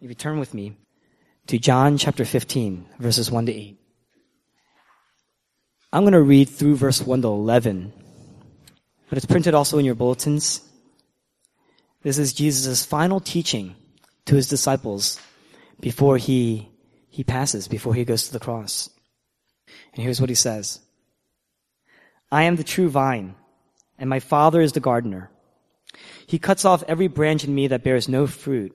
if you turn with me to John chapter 15, verses 1 to 8. I'm going to read through verse 1 to 11, but it's printed also in your bulletins. This is Jesus' final teaching to his disciples before he, he passes, before he goes to the cross. And here's what he says. I am the true vine, and my Father is the gardener. He cuts off every branch in me that bears no fruit,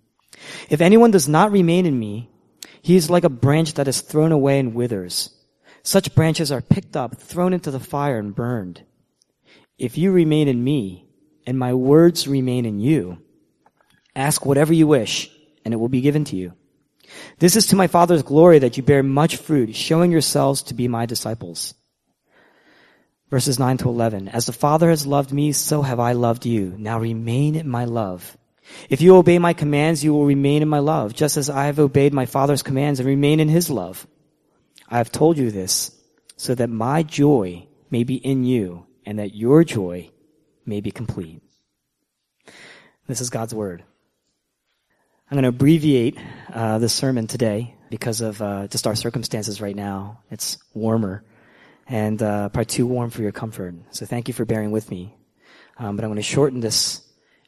If anyone does not remain in me, he is like a branch that is thrown away and withers. Such branches are picked up, thrown into the fire and burned. If you remain in me and my words remain in you, ask whatever you wish and it will be given to you. This is to my Father's glory that you bear much fruit, showing yourselves to be my disciples. Verses 9 to 11. As the Father has loved me, so have I loved you. Now remain in my love. If you obey my commands, you will remain in my love, just as I have obeyed my Father's commands and remain in his love. I have told you this so that my joy may be in you and that your joy may be complete. This is God's word. I'm going to abbreviate uh, the sermon today because of uh, just our circumstances right now. It's warmer and uh, probably too warm for your comfort. So thank you for bearing with me. Um, but I'm going to shorten this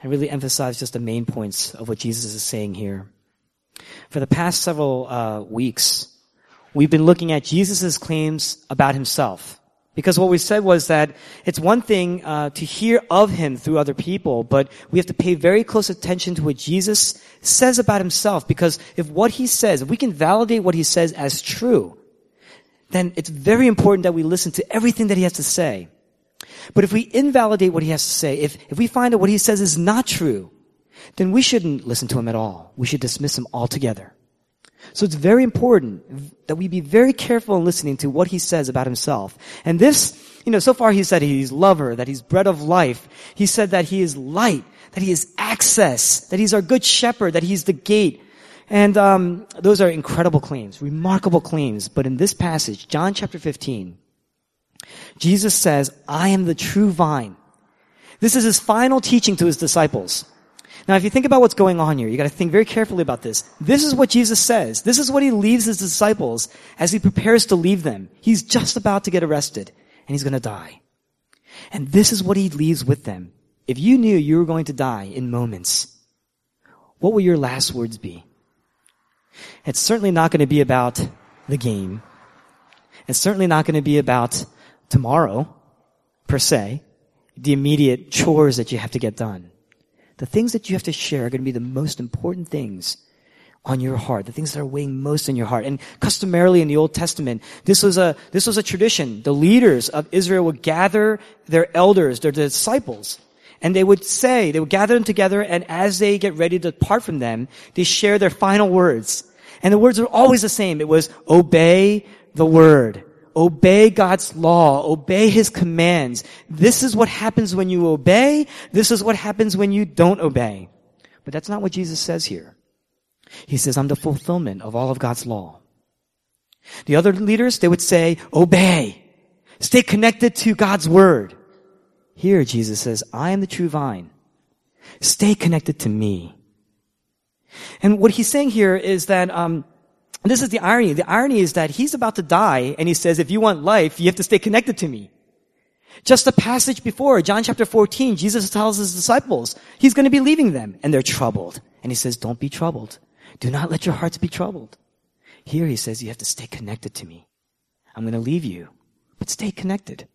and really emphasize just the main points of what Jesus is saying here. For the past several uh, weeks, we've been looking at Jesus' claims about himself. Because what we said was that it's one thing uh, to hear of him through other people, but we have to pay very close attention to what Jesus says about himself. Because if what he says, if we can validate what he says as true, then it's very important that we listen to everything that he has to say. But if we invalidate what he has to say, if, if we find that what he says is not true, then we shouldn't listen to him at all. We should dismiss him altogether. So it's very important that we be very careful in listening to what he says about himself. And this, you know, so far he said he's lover, that he's bread of life. He said that he is light, that he is access, that he's our good shepherd, that he's the gate. And um, those are incredible claims, remarkable claims. But in this passage, John chapter 15, Jesus says, I am the true vine. This is his final teaching to his disciples. Now, if you think about what's going on here, you gotta think very carefully about this. This is what Jesus says. This is what he leaves his disciples as he prepares to leave them. He's just about to get arrested and he's gonna die. And this is what he leaves with them. If you knew you were going to die in moments, what will your last words be? It's certainly not going to be about the game. It's certainly not going to be about tomorrow, per se, the immediate chores that you have to get done. The things that you have to share are going to be the most important things on your heart, the things that are weighing most in your heart. And customarily in the Old Testament, this was a, this was a tradition. The leaders of Israel would gather their elders, their disciples, and they would say, they would gather them together, and as they get ready to depart from them, they share their final words. And the words are always the same. It was, obey the word. Obey God's law. Obey His commands. This is what happens when you obey. This is what happens when you don't obey. But that's not what Jesus says here. He says, I'm the fulfillment of all of God's law. The other leaders, they would say, obey. Stay connected to God's word. Here, Jesus says, I am the true vine. Stay connected to me. And what he's saying here is that, um, this is the irony. The irony is that he's about to die and he says, if you want life, you have to stay connected to me. Just a passage before, John chapter 14, Jesus tells his disciples, he's going to be leaving them and they're troubled. And he says, don't be troubled. Do not let your hearts be troubled. Here he says, you have to stay connected to me. I'm going to leave you, but stay connected.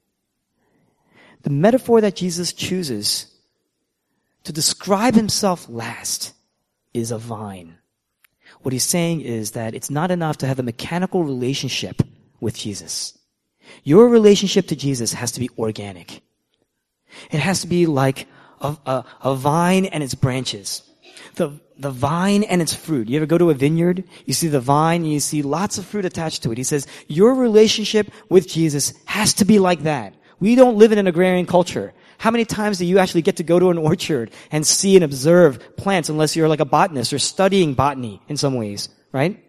The metaphor that Jesus chooses to describe himself last is a vine. What he's saying is that it's not enough to have a mechanical relationship with Jesus. Your relationship to Jesus has to be organic. It has to be like a, a, a vine and its branches. The, the vine and its fruit. You ever go to a vineyard? You see the vine and you see lots of fruit attached to it. He says, your relationship with Jesus has to be like that. We don't live in an agrarian culture. How many times do you actually get to go to an orchard and see and observe plants unless you're like a botanist or studying botany in some ways, right?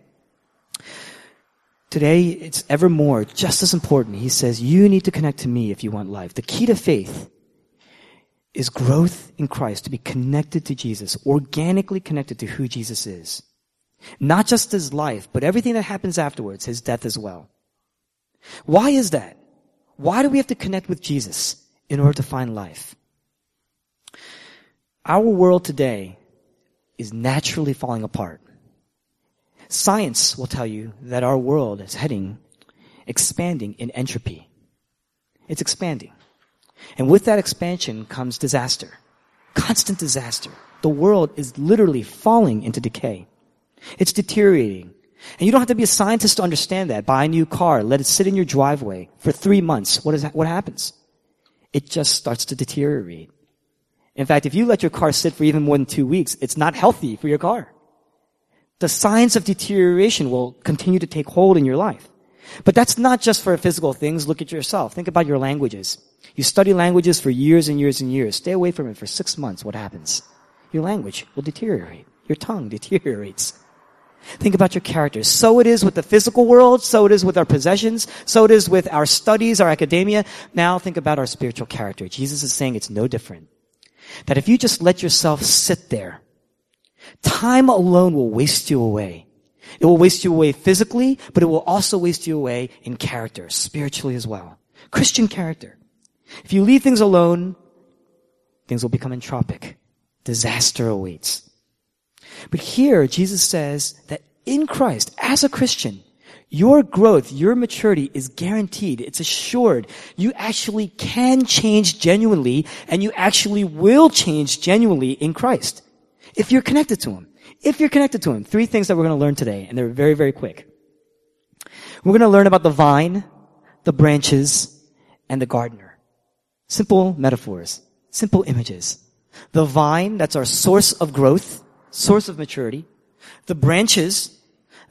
Today, it's ever more, just as important. He says, you need to connect to me if you want life. The key to faith is growth in Christ, to be connected to Jesus, organically connected to who Jesus is. Not just his life, but everything that happens afterwards, his death as well. Why is that? Why do we have to connect with Jesus in order to find life? Our world today is naturally falling apart. Science will tell you that our world is heading, expanding in entropy. It's expanding. And with that expansion comes disaster. Constant disaster. The world is literally falling into decay. It's deteriorating. And you don't have to be a scientist to understand that. Buy a new car, let it sit in your driveway for three months. What is what happens? It just starts to deteriorate. In fact, if you let your car sit for even more than two weeks, it's not healthy for your car the signs of deterioration will continue to take hold in your life. But that's not just for physical things. Look at yourself. Think about your languages. You study languages for years and years and years. Stay away from it for six months. What happens? Your language will deteriorate. Your tongue deteriorates. Think about your characters. So it is with the physical world. So it is with our possessions. So it is with our studies, our academia. Now think about our spiritual character. Jesus is saying it's no different. That if you just let yourself sit there Time alone will waste you away. It will waste you away physically, but it will also waste you away in character, spiritually as well. Christian character. If you leave things alone, things will become entropic. Disaster awaits. But here, Jesus says that in Christ, as a Christian, your growth, your maturity is guaranteed. It's assured. You actually can change genuinely, and you actually will change genuinely in Christ. If you're connected to Him. If you're connected to Him. Three things that we're going to learn today, and they're very, very quick. We're going to learn about the vine, the branches, and the gardener. Simple metaphors. Simple images. The vine, that's our source of growth, source of maturity. The branches,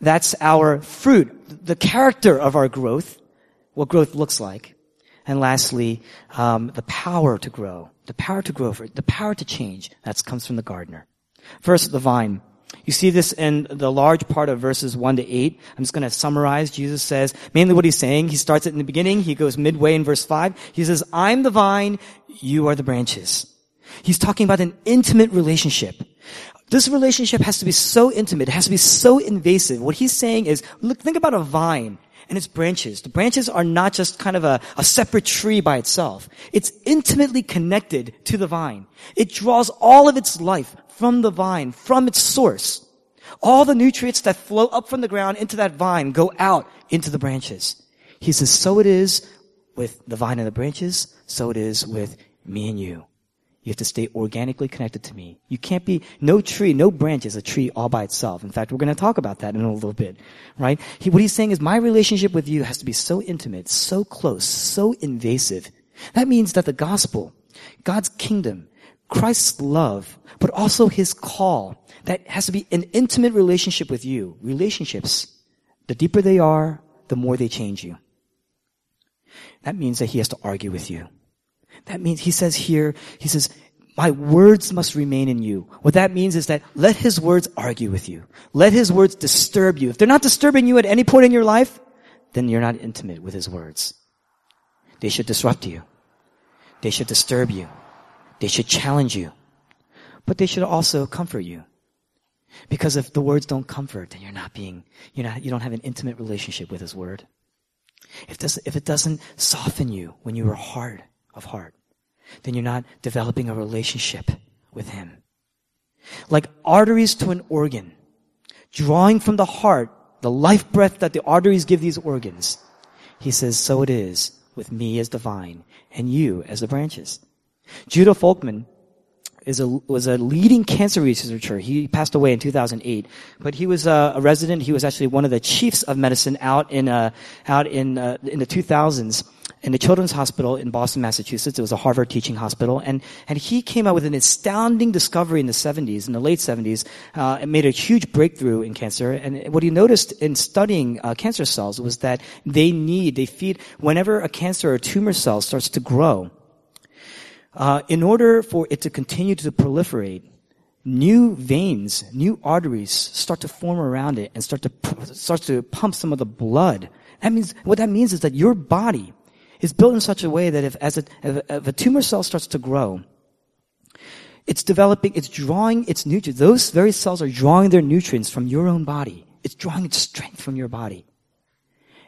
that's our fruit, the character of our growth, what growth looks like. And lastly, um, the power to grow, the power to grow, the power to change, that comes from the gardener. First, the vine. You see this in the large part of verses 1 to 8. I'm just going to summarize. Jesus says, mainly what he's saying, he starts it in the beginning, he goes midway in verse 5. He says, I'm the vine, you are the branches. He's talking about an intimate relationship. This relationship has to be so intimate, it has to be so invasive. What he's saying is, look, think about a vine and its branches. The branches are not just kind of a, a separate tree by itself. It's intimately connected to the vine. It draws all of its life from the vine, from its source. All the nutrients that flow up from the ground into that vine go out into the branches. He says, so it is with the vine and the branches, so it is with me and you. You have to stay organically connected to me. You can't be, no tree, no branch is a tree all by itself. In fact, we're going to talk about that in a little bit, right? He, what he's saying is my relationship with you has to be so intimate, so close, so invasive. That means that the gospel, God's kingdom, Christ's love, but also his call that has to be an intimate relationship with you. Relationships, the deeper they are, the more they change you. That means that he has to argue with you. That means he says here, he says, my words must remain in you. What that means is that let his words argue with you. Let his words disturb you. If they're not disturbing you at any point in your life, then you're not intimate with his words. They should disrupt you. They should disturb you. They should challenge you, but they should also comfort you. Because if the words don't comfort, then you're not being, you're not, you don't have an intimate relationship with His Word. If, this, if it doesn't soften you when you are hard of heart, then you're not developing a relationship with Him. Like arteries to an organ, drawing from the heart the life breath that the arteries give these organs. He says, so it is with me as the vine and you as the branches. Judah Folkman is a, was a leading cancer researcher. He passed away in 2008, but he was a, a resident. He was actually one of the chiefs of medicine out in uh, out in uh, in the 2000s. In the Children's Hospital in Boston, Massachusetts. It was a Harvard teaching hospital. And, and he came out with an astounding discovery in the 70s, in the late 70s. Uh, it made a huge breakthrough in cancer. And what he noticed in studying uh, cancer cells was that they need, they feed, whenever a cancer or tumor cell starts to grow, uh, in order for it to continue to proliferate, new veins, new arteries start to form around it and start to start to pump some of the blood. That means what that means is that your body is built in such a way that if as a, if a tumor cell starts to grow, it's developing, it's drawing its nutrients. Those very cells are drawing their nutrients from your own body. It's drawing its strength from your body.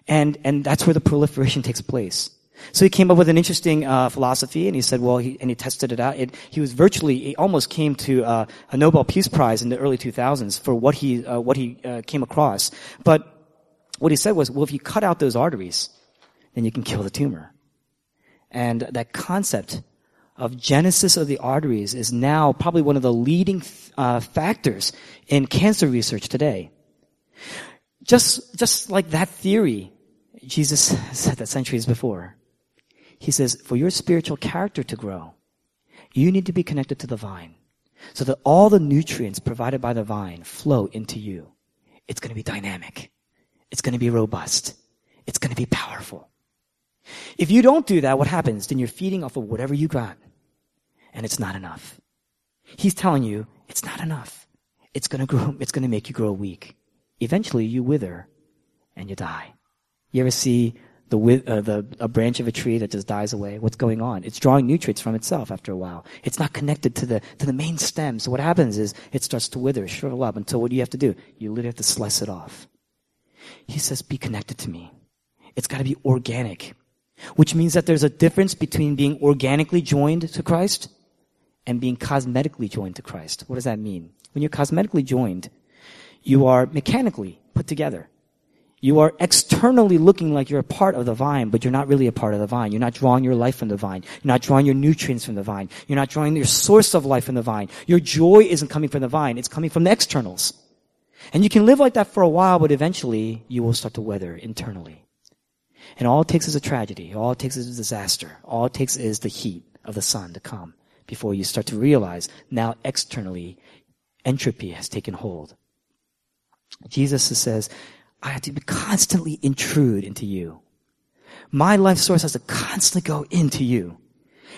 And, and that's where the proliferation takes place. So he came up with an interesting uh, philosophy, and he said, well, he, and he tested it out. It, he was virtually, he almost came to uh, a Nobel Peace Prize in the early 2000s for what he uh, what he uh, came across. But what he said was, well, if you cut out those arteries, then you can kill the tumor. And that concept of genesis of the arteries is now probably one of the leading uh, factors in cancer research today. Just just like that theory, Jesus said that centuries before. He says, for your spiritual character to grow, you need to be connected to the vine so that all the nutrients provided by the vine flow into you. It's going to be dynamic. It's going to be robust. It's going to be powerful. If you don't do that, what happens? Then you're feeding off of whatever you got and it's not enough. He's telling you it's not enough. It's to grow, it's to make you grow weak. Eventually you wither and you die. You ever see the, uh, the, a branch of a tree that just dies away. What's going on? It's drawing nutrients from itself after a while. It's not connected to the, to the main stem. So what happens is it starts to wither, shrivel up until what do you have to do? You literally have to slice it off. He says, be connected to me. It's gotta be organic. Which means that there's a difference between being organically joined to Christ and being cosmetically joined to Christ. What does that mean? When you're cosmetically joined, you are mechanically put together. You are externally looking like you're a part of the vine, but you're not really a part of the vine. You're not drawing your life from the vine. You're not drawing your nutrients from the vine. You're not drawing your source of life from the vine. Your joy isn't coming from the vine. It's coming from the externals. And you can live like that for a while, but eventually you will start to wither internally. And all it takes is a tragedy. All it takes is a disaster. All it takes is the heat of the sun to come before you start to realize now externally entropy has taken hold. Jesus says, I have to constantly intrude into you. My life source has to constantly go into you.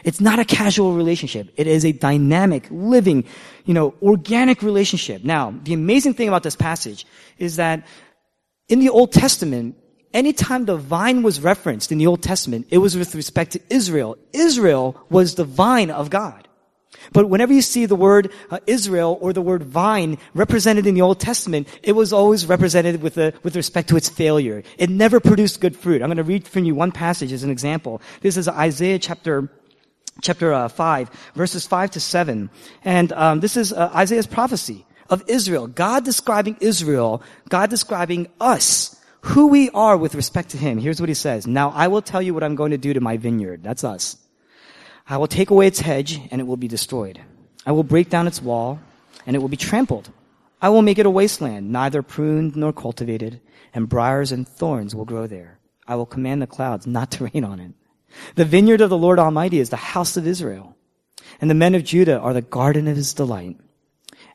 It's not a casual relationship. It is a dynamic, living, you know, organic relationship. Now, the amazing thing about this passage is that in the Old Testament, anytime the vine was referenced in the Old Testament, it was with respect to Israel. Israel was the vine of God. But whenever you see the word uh, Israel or the word vine represented in the Old Testament, it was always represented with, a, with respect to its failure. It never produced good fruit. I'm going to read from you one passage as an example. This is Isaiah chapter chapter uh, 5, verses 5 to 7. And um, this is uh, Isaiah's prophecy of Israel. God describing Israel, God describing us, who we are with respect to him. Here's what he says. Now I will tell you what I'm going to do to my vineyard. That's us. I will take away its hedge, and it will be destroyed. I will break down its wall, and it will be trampled. I will make it a wasteland, neither pruned nor cultivated, and briars and thorns will grow there. I will command the clouds not to rain on it. The vineyard of the Lord Almighty is the house of Israel, and the men of Judah are the garden of his delight.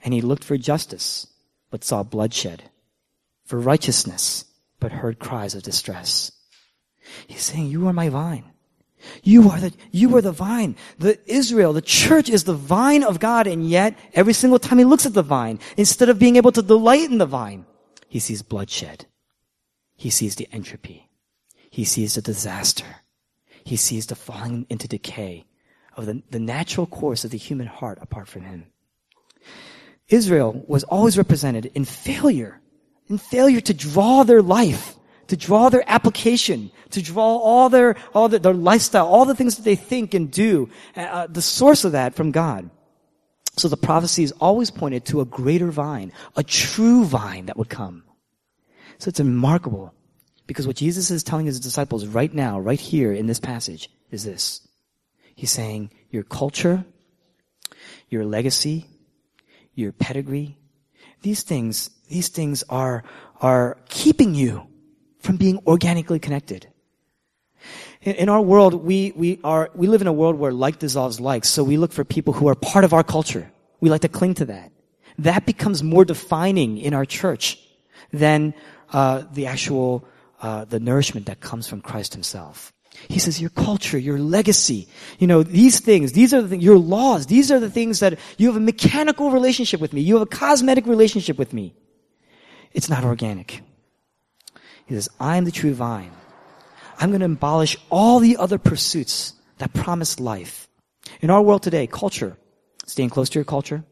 And he looked for justice, but saw bloodshed, for righteousness, but heard cries of distress. He's saying, You are my vine. You are the, you are the vine. The Israel, the church is the vine of God, and yet every single time he looks at the vine, instead of being able to delight in the vine, he sees bloodshed. He sees the entropy. He sees the disaster. He sees the falling into decay of the, the natural course of the human heart apart from him. Israel was always represented in failure, in failure to draw their life to draw their application, to draw all their, all their, their lifestyle, all the things that they think and do, uh, uh, the source of that from God. So the prophecy is always pointed to a greater vine, a true vine that would come. So it's remarkable because what Jesus is telling his disciples right now, right here in this passage is this. He's saying your culture, your legacy, your pedigree, these things, these things are, are keeping you from being organically connected. In, in our world, we, we are, we live in a world where like dissolves like, so we look for people who are part of our culture. We like to cling to that. That becomes more defining in our church than, uh, the actual, uh, the nourishment that comes from Christ himself. He says, your culture, your legacy, you know, these things, these are the things, your laws, these are the things that you have a mechanical relationship with me. You have a cosmetic relationship with me. It's not organic. He says, I am the true vine. I'm going to abolish all the other pursuits that promise life. In our world today, culture, staying close to your culture,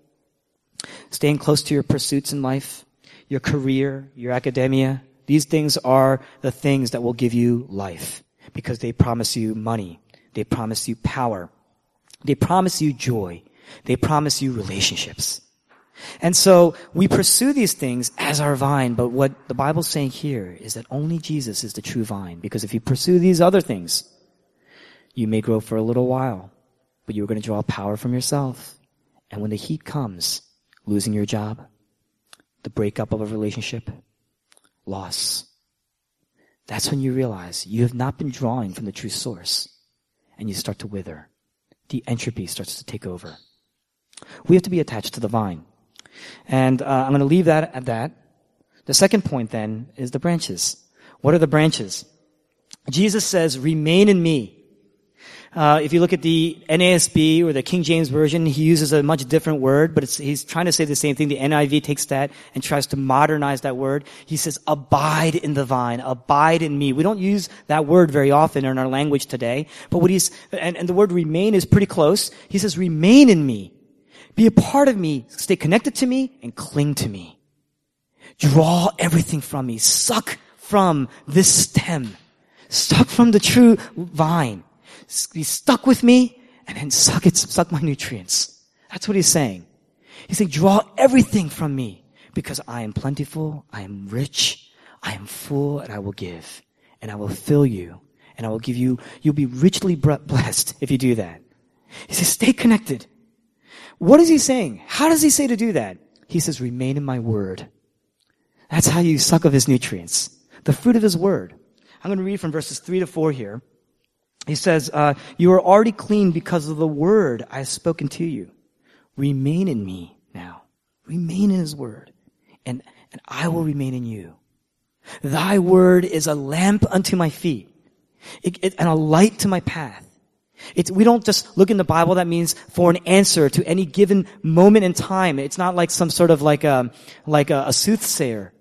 staying close to your pursuits in life, your career, your academia, these things are the things that will give you life because they promise you money. They promise you power. They promise you joy. They promise you relationships. And so we pursue these things as our vine, but what the Bible's saying here is that only Jesus is the true vine. Because if you pursue these other things, you may grow for a little while, but you're going to draw power from yourself. And when the heat comes, losing your job, the breakup of a relationship, loss, that's when you realize you have not been drawing from the true source and you start to wither. The entropy starts to take over. We have to be attached to the vine. And uh, I'm going to leave that at that. The second point then is the branches. What are the branches? Jesus says, remain in me. Uh, if you look at the NASB or the King James Version, he uses a much different word, but he's trying to say the same thing. The NIV takes that and tries to modernize that word. He says, abide in the vine, abide in me. We don't use that word very often in our language today, but what he's, and, and the word remain is pretty close. He says, remain in me. Be a part of me. Stay connected to me and cling to me. Draw everything from me. Suck from this stem. Suck from the true vine. Be stuck with me and then suck it, suck my nutrients. That's what he's saying. He's saying, draw everything from me because I am plentiful, I am rich, I am full, and I will give. And I will fill you. And I will give you, you'll be richly blessed if you do that. He says, stay connected. What is he saying? How does he say to do that? He says, remain in my word. That's how you suck of his nutrients. The fruit of his word. I'm going to read from verses three to four here. He says, uh, you are already clean because of the word I have spoken to you. Remain in me now. Remain in his word. And, and I will remain in you. Thy word is a lamp unto my feet it, it, and a light to my path. It's, we don't just look in the Bible. That means for an answer to any given moment in time. It's not like some sort of like a, like a, a soothsayer.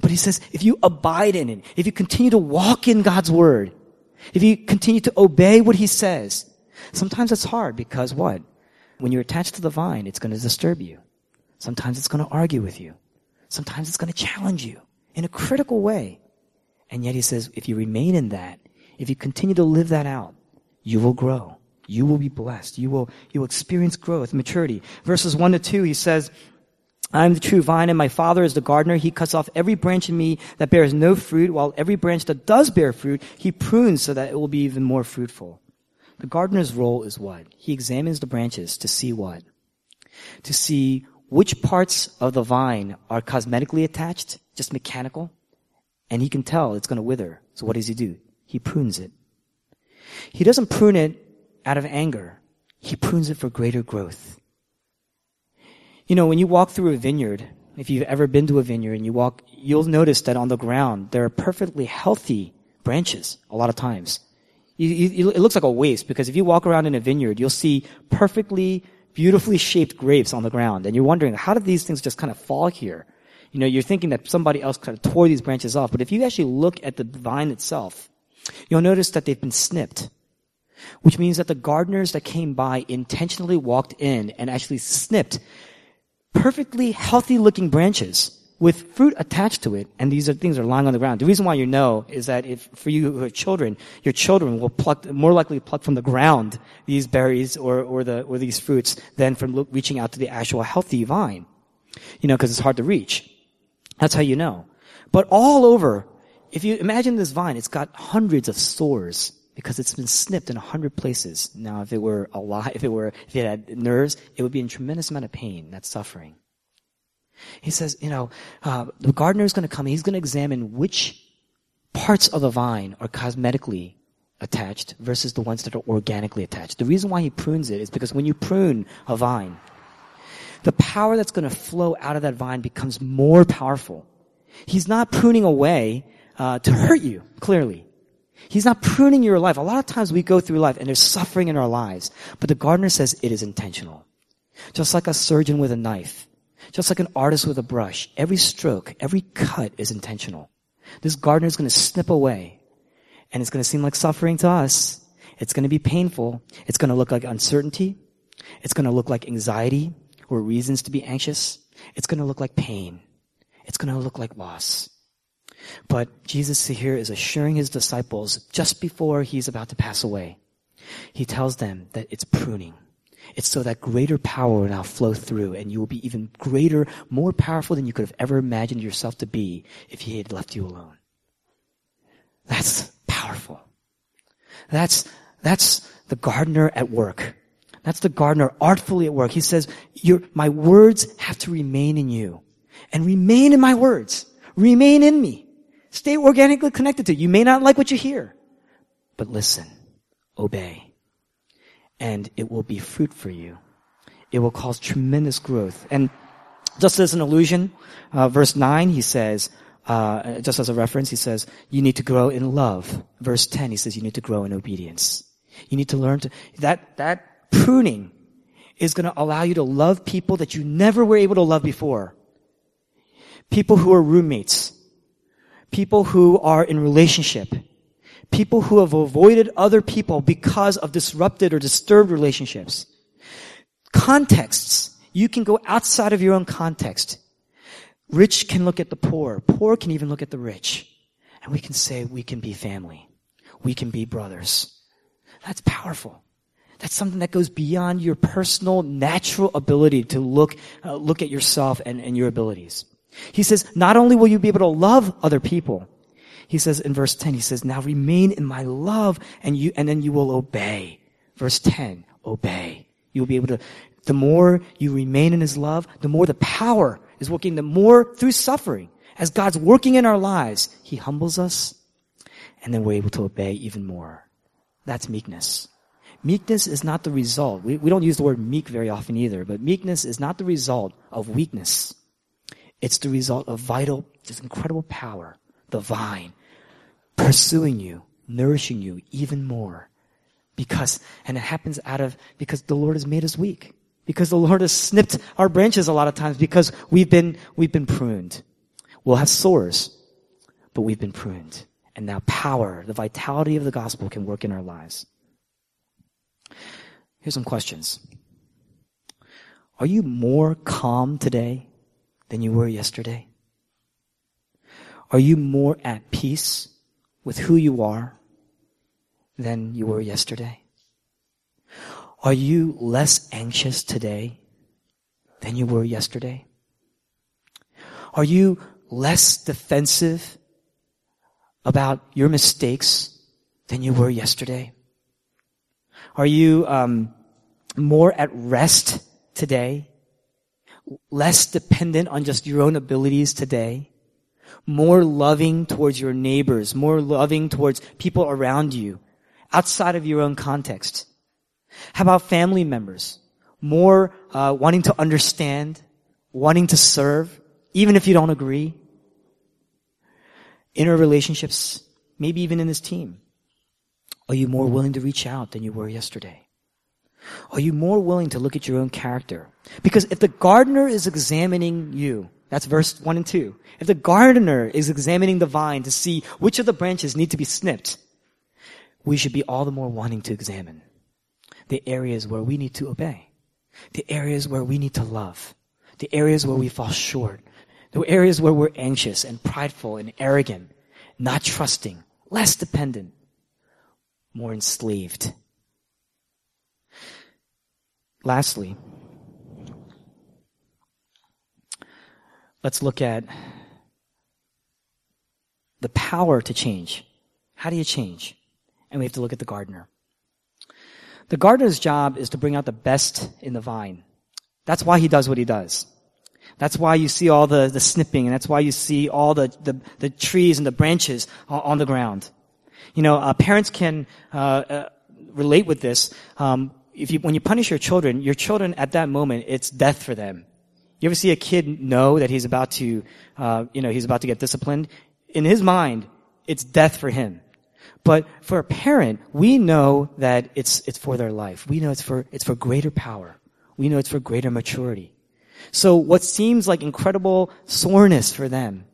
But he says, if you abide in it, if you continue to walk in God's word, if you continue to obey what he says, sometimes it's hard because what? When you're attached to the vine, it's going to disturb you. Sometimes it's going to argue with you. Sometimes it's going to challenge you in a critical way. And yet he says, if you remain in that, if you continue to live that out, you will grow. You will be blessed. You will, you will experience growth, maturity. Verses 1 to 2, he says, I am the true vine and my father is the gardener. He cuts off every branch in me that bears no fruit, while every branch that does bear fruit, he prunes so that it will be even more fruitful. The gardener's role is what? He examines the branches to see what? To see which parts of the vine are cosmetically attached, just mechanical, and he can tell it's going to wither. So what does he do? He prunes it. He doesn't prune it out of anger. He prunes it for greater growth. You know, when you walk through a vineyard, if you've ever been to a vineyard and you walk, you'll notice that on the ground, there are perfectly healthy branches a lot of times. You, you, it looks like a waste because if you walk around in a vineyard, you'll see perfectly, beautifully shaped grapes on the ground. And you're wondering, how did these things just kind of fall here? You know, you're thinking that somebody else kind of tore these branches off. But if you actually look at the vine itself, you'll notice that they've been snipped. Which means that the gardeners that came by intentionally walked in and actually snipped perfectly healthy looking branches with fruit attached to it, and these are things are lying on the ground. The reason why you know is that if for you who have children, your children will pluck more likely pluck from the ground these berries or or the or these fruits than from look, reaching out to the actual healthy vine. You know, because it's hard to reach. That's how you know. But all over, if you imagine this vine, it's got hundreds of sores because it's been snipped in a hundred places. Now, if it were alive, if it were, if it had nerves, it would be in tremendous amount of pain, that suffering. He says, you know, uh, the gardener is going to come. He's going to examine which parts of the vine are cosmetically attached versus the ones that are organically attached. The reason why he prunes it is because when you prune a vine, the power that's going to flow out of that vine becomes more powerful. He's not pruning away uh, to hurt you, clearly. He's not pruning your life. A lot of times we go through life and there's suffering in our lives, but the gardener says it is intentional. Just like a surgeon with a knife, just like an artist with a brush, every stroke, every cut is intentional. This gardener is going to snip away and it's going to seem like suffering to us. It's going to be painful. It's going to look like uncertainty. It's going to look like anxiety or reasons to be anxious. It's going to look like pain. It's going to look like loss. But Jesus here is assuring his disciples just before he's about to pass away. He tells them that it's pruning. It's so that greater power will now flow through and you will be even greater, more powerful than you could have ever imagined yourself to be if he had left you alone. That's powerful. That's, that's the gardener at work. That's the gardener artfully at work. He says, Your my words have to remain in you and remain in my words. Remain in me. Stay organically connected to it. You may not like what you hear, but listen, obey, and it will be fruit for you. It will cause tremendous growth. And just as an allusion, uh, verse 9, he says, uh, just as a reference, he says, you need to grow in love. Verse 10, he says, you need to grow in obedience. You need to learn to, that, that pruning is going to allow you to love people that you never were able to love before. People who are roommates. People who are in relationship. People who have avoided other people because of disrupted or disturbed relationships. Contexts. You can go outside of your own context Rich can look at the poor. Poor can even look at the rich. And we can say we can be family. We can be brothers. That's powerful. That's something that goes beyond your personal, natural ability to look, uh, look at yourself and, and your abilities. He says, not only will you be able to love other people, he says in verse 10, he says, now remain in my love and you, and then you will obey. Verse 10, obey. You will be able to, the more you remain in his love, the more the power is working the more through suffering. As God's working in our lives, He humbles us, and then we're able to obey even more. That's meekness. Meekness is not the result. We, we don't use the word meek very often either, but meekness is not the result of weakness. It's the result of vital, this incredible power, the vine, pursuing you, nourishing you even more. Because, and it happens out of, because the Lord has made us weak. Because the Lord has snipped our branches a lot of times because we've been, we've been pruned. We'll have sores, but we've been pruned. And now power, the vitality of the gospel can work in our lives. Here's some questions. Are you more calm today than you were yesterday? Are you more at peace with who you are than you were yesterday? Are you less anxious today than you were yesterday? Are you less defensive about your mistakes than you were yesterday? Are you um, more at rest today? Less dependent on just your own abilities today? More loving towards your neighbors, more loving towards people around you, outside of your own context? How about family members? More uh, wanting to understand, wanting to serve, even if you don't agree. Inner relationships, maybe even in this team. Are you more willing to reach out than you were yesterday? Are you more willing to look at your own character? Because if the gardener is examining you, that's verse 1 and 2. If the gardener is examining the vine to see which of the branches need to be snipped, we should be all the more wanting to examine the areas where we need to obey, the areas where we need to love, the areas where we fall short, the areas where we're anxious and prideful and arrogant, not trusting, less dependent, more enslaved. Lastly, let's look at the power to change. How do you change? And we have to look at the gardener. The gardener's job is to bring out the best in the vine. That's why he does what he does. That's why you see all the, the snipping, and that's why you see all the, the, the trees and the branches on the ground. You know, uh, parents can uh, uh, relate with this. Um, if you, when you punish your children, your children at that moment, it's death for them. You ever see a kid know that he's about to, uh, you know, he's about to get disciplined? In his mind, it's death for him. But for a parent, we know that it's, it's for their life. We know it's for, it's for greater power. We know it's for greater maturity. So what seems like incredible soreness for them,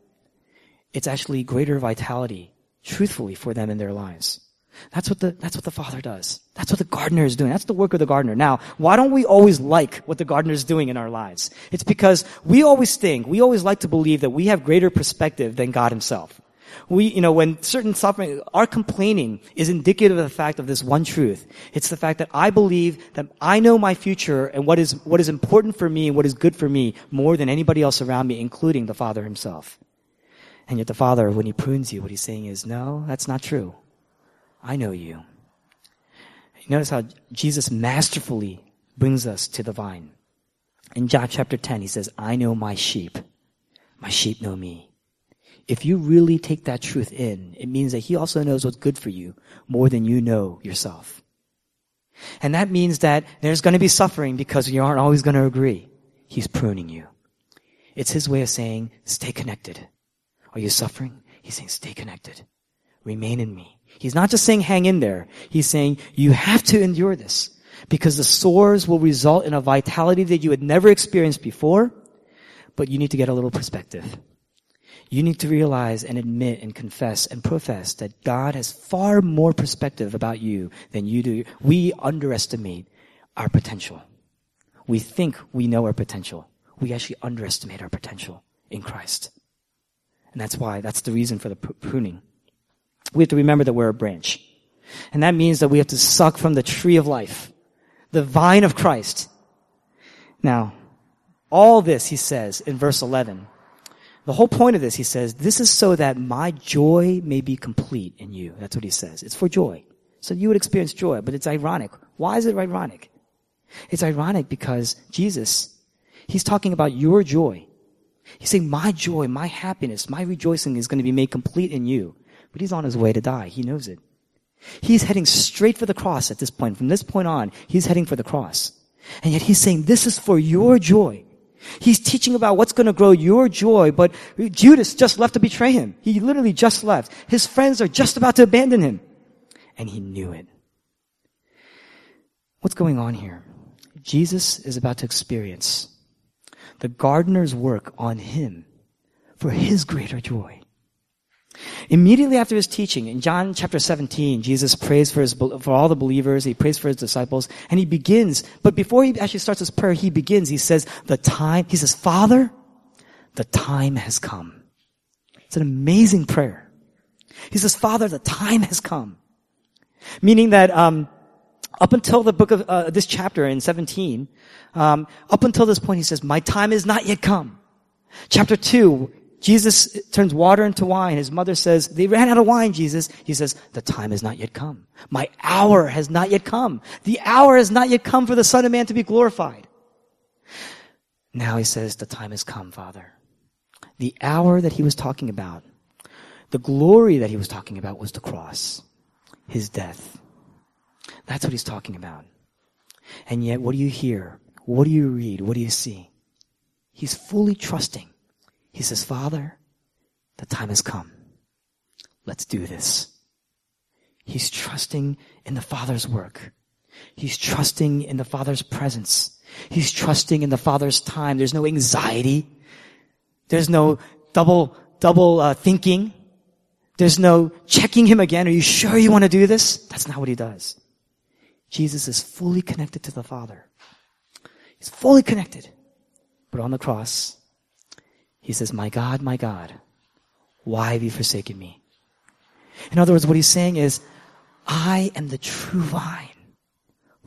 it's actually greater vitality, truthfully, for them in their lives. That's what the, that's what the Father does. That's what the gardener is doing. That's the work of the gardener. Now, why don't we always like what the gardener is doing in our lives? It's because we always think, we always like to believe that we have greater perspective than God himself. We, you know, when certain suffering, our complaining is indicative of the fact of this one truth. It's the fact that I believe that I know my future and what is, what is important for me and what is good for me more than anybody else around me, including the Father himself. And yet the Father, when He prunes you, what He's saying is, no, that's not true. I know you. Notice how Jesus masterfully brings us to the vine. In John chapter 10, he says, I know my sheep. My sheep know me. If you really take that truth in, it means that he also knows what's good for you more than you know yourself. And that means that there's going to be suffering because you aren't always going to agree. He's pruning you. It's his way of saying, stay connected. Are you suffering? He's saying, stay connected. Remain in me. He's not just saying hang in there. He's saying you have to endure this because the sores will result in a vitality that you had never experienced before, but you need to get a little perspective. You need to realize and admit and confess and profess that God has far more perspective about you than you do. We underestimate our potential. We think we know our potential. We actually underestimate our potential in Christ. And that's why, that's the reason for the pruning we have to remember that we're a branch. And that means that we have to suck from the tree of life, the vine of Christ. Now, all this, he says in verse 11, the whole point of this, he says, this is so that my joy may be complete in you. That's what he says. It's for joy. So you would experience joy, but it's ironic. Why is it ironic? It's ironic because Jesus, he's talking about your joy. He's saying, my joy, my happiness, my rejoicing is going to be made complete in you but he's on his way to die. He knows it. He's heading straight for the cross at this point. From this point on, he's heading for the cross. And yet he's saying, this is for your joy. He's teaching about what's going to grow your joy, but Judas just left to betray him. He literally just left. His friends are just about to abandon him. And he knew it. What's going on here? Jesus is about to experience the gardener's work on him for his greater joy. Immediately after his teaching, in John chapter 17, Jesus prays for, his, for all the believers, he prays for his disciples, and he begins, but before he actually starts his prayer, he begins, he says, the time, he says, Father, the time has come. It's an amazing prayer. He says, Father, the time has come. Meaning that, um, up until the book of, uh, this chapter in 17, um, up until this point, he says, my time is not yet come. Chapter 2, Jesus turns water into wine. His mother says, they ran out of wine, Jesus. He says, the time has not yet come. My hour has not yet come. The hour has not yet come for the Son of Man to be glorified. Now he says, the time has come, Father. The hour that he was talking about, the glory that he was talking about was the cross, his death. That's what he's talking about. And yet, what do you hear? What do you read? What do you see? He's fully trusting he says, Father, the time has come. Let's do this. He's trusting in the Father's work. He's trusting in the Father's presence. He's trusting in the Father's time. There's no anxiety. There's no double, double uh, thinking. There's no checking him again. Are you sure you want to do this? That's not what he does. Jesus is fully connected to the Father. He's fully connected. But on the cross, he says, My God, my God, why have you forsaken me? In other words, what he's saying is, I am the true vine,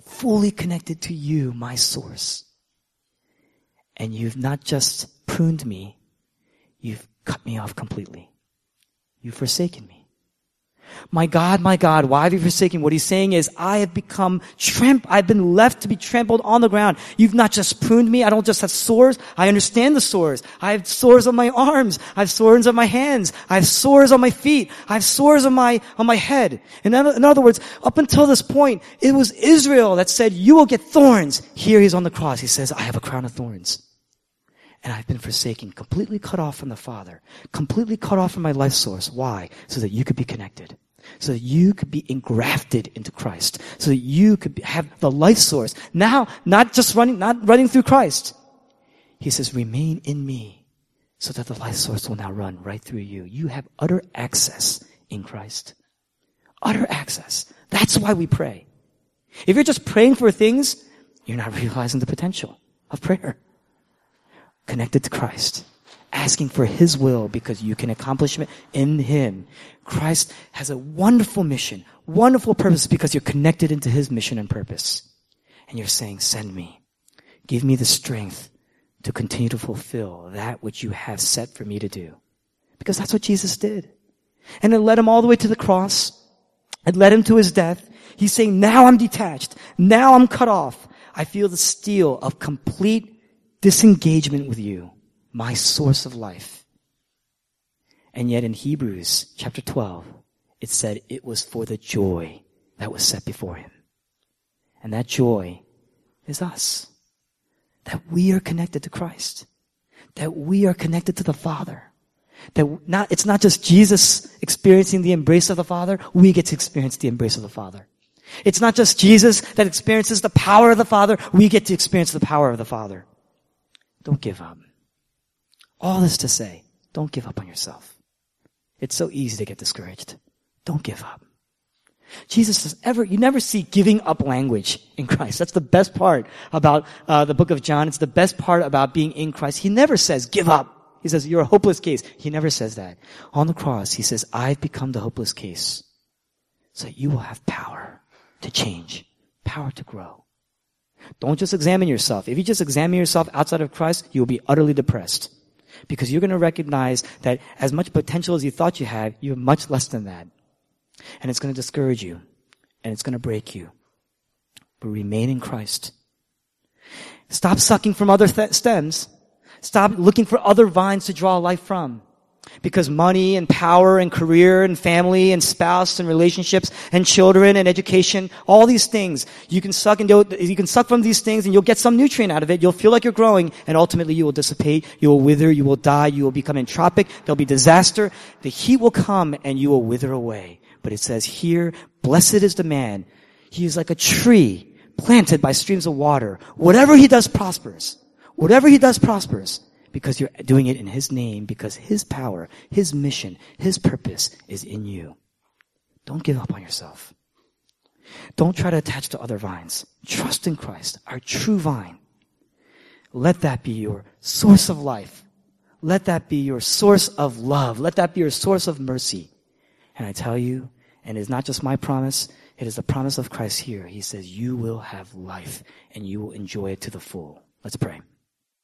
fully connected to you, my source. And you've not just pruned me, you've cut me off completely. You've forsaken me. My God, my God, why have you forsaken? What he's saying is, I have become tramp, I've been left to be trampled on the ground. You've not just pruned me. I don't just have sores. I understand the sores. I have sores on my arms. I have sores on my hands. I have sores on my feet. I have sores on my, on my head. In other, in other words, up until this point, it was Israel that said, you will get thorns. Here he's on the cross. He says, I have a crown of thorns and I've been forsaken, completely cut off from the Father, completely cut off from my life source. Why? So that you could be connected. So that you could be engrafted into Christ. So that you could have the life source. Now, not just running, not running through Christ. He says, remain in me so that the life source will now run right through you. You have utter access in Christ. Utter access. That's why we pray. If you're just praying for things, you're not realizing the potential of prayer connected to Christ, asking for His will because you can accomplish it in Him. Christ has a wonderful mission, wonderful purpose because you're connected into His mission and purpose. And you're saying, send me. Give me the strength to continue to fulfill that which you have set for me to do. Because that's what Jesus did. And it led him all the way to the cross. It led him to his death. He's saying, now I'm detached. Now I'm cut off. I feel the steel of complete disengagement with you, my source of life. And yet in Hebrews chapter 12, it said it was for the joy that was set before him. And that joy is us. That we are connected to Christ. That we are connected to the Father. That not, it's not just Jesus experiencing the embrace of the Father, we get to experience the embrace of the Father. It's not just Jesus that experiences the power of the Father, we get to experience the power of the Father. Don't give up. All this to say, don't give up on yourself. It's so easy to get discouraged. Don't give up. Jesus says, ever, you never see giving up language in Christ. That's the best part about uh, the book of John. It's the best part about being in Christ. He never says, give up. He says, you're a hopeless case. He never says that. On the cross, he says, I've become the hopeless case so you will have power to change, power to grow. Don't just examine yourself. If you just examine yourself outside of Christ, you'll be utterly depressed. Because you're going to recognize that as much potential as you thought you had, you have much less than that. And it's going to discourage you. And it's going to break you. But remain in Christ. Stop sucking from other th- stems. Stop looking for other vines to draw life from. Because money and power and career and family and spouse and relationships and children and education, all these things, you can suck and you can suck from these things and you'll get some nutrient out of it. You'll feel like you're growing and ultimately you will dissipate. You will wither. You will die. You will become entropic. There'll be disaster. The heat will come and you will wither away. But it says here, blessed is the man. He is like a tree planted by streams of water. Whatever he does prospers. Whatever he does prospers because you're doing it in His name, because His power, His mission, His purpose is in you. Don't give up on yourself. Don't try to attach to other vines. Trust in Christ, our true vine. Let that be your source of life. Let that be your source of love. Let that be your source of mercy. And I tell you, and it's not just my promise, it is the promise of Christ here. He says, you will have life and you will enjoy it to the full. Let's pray.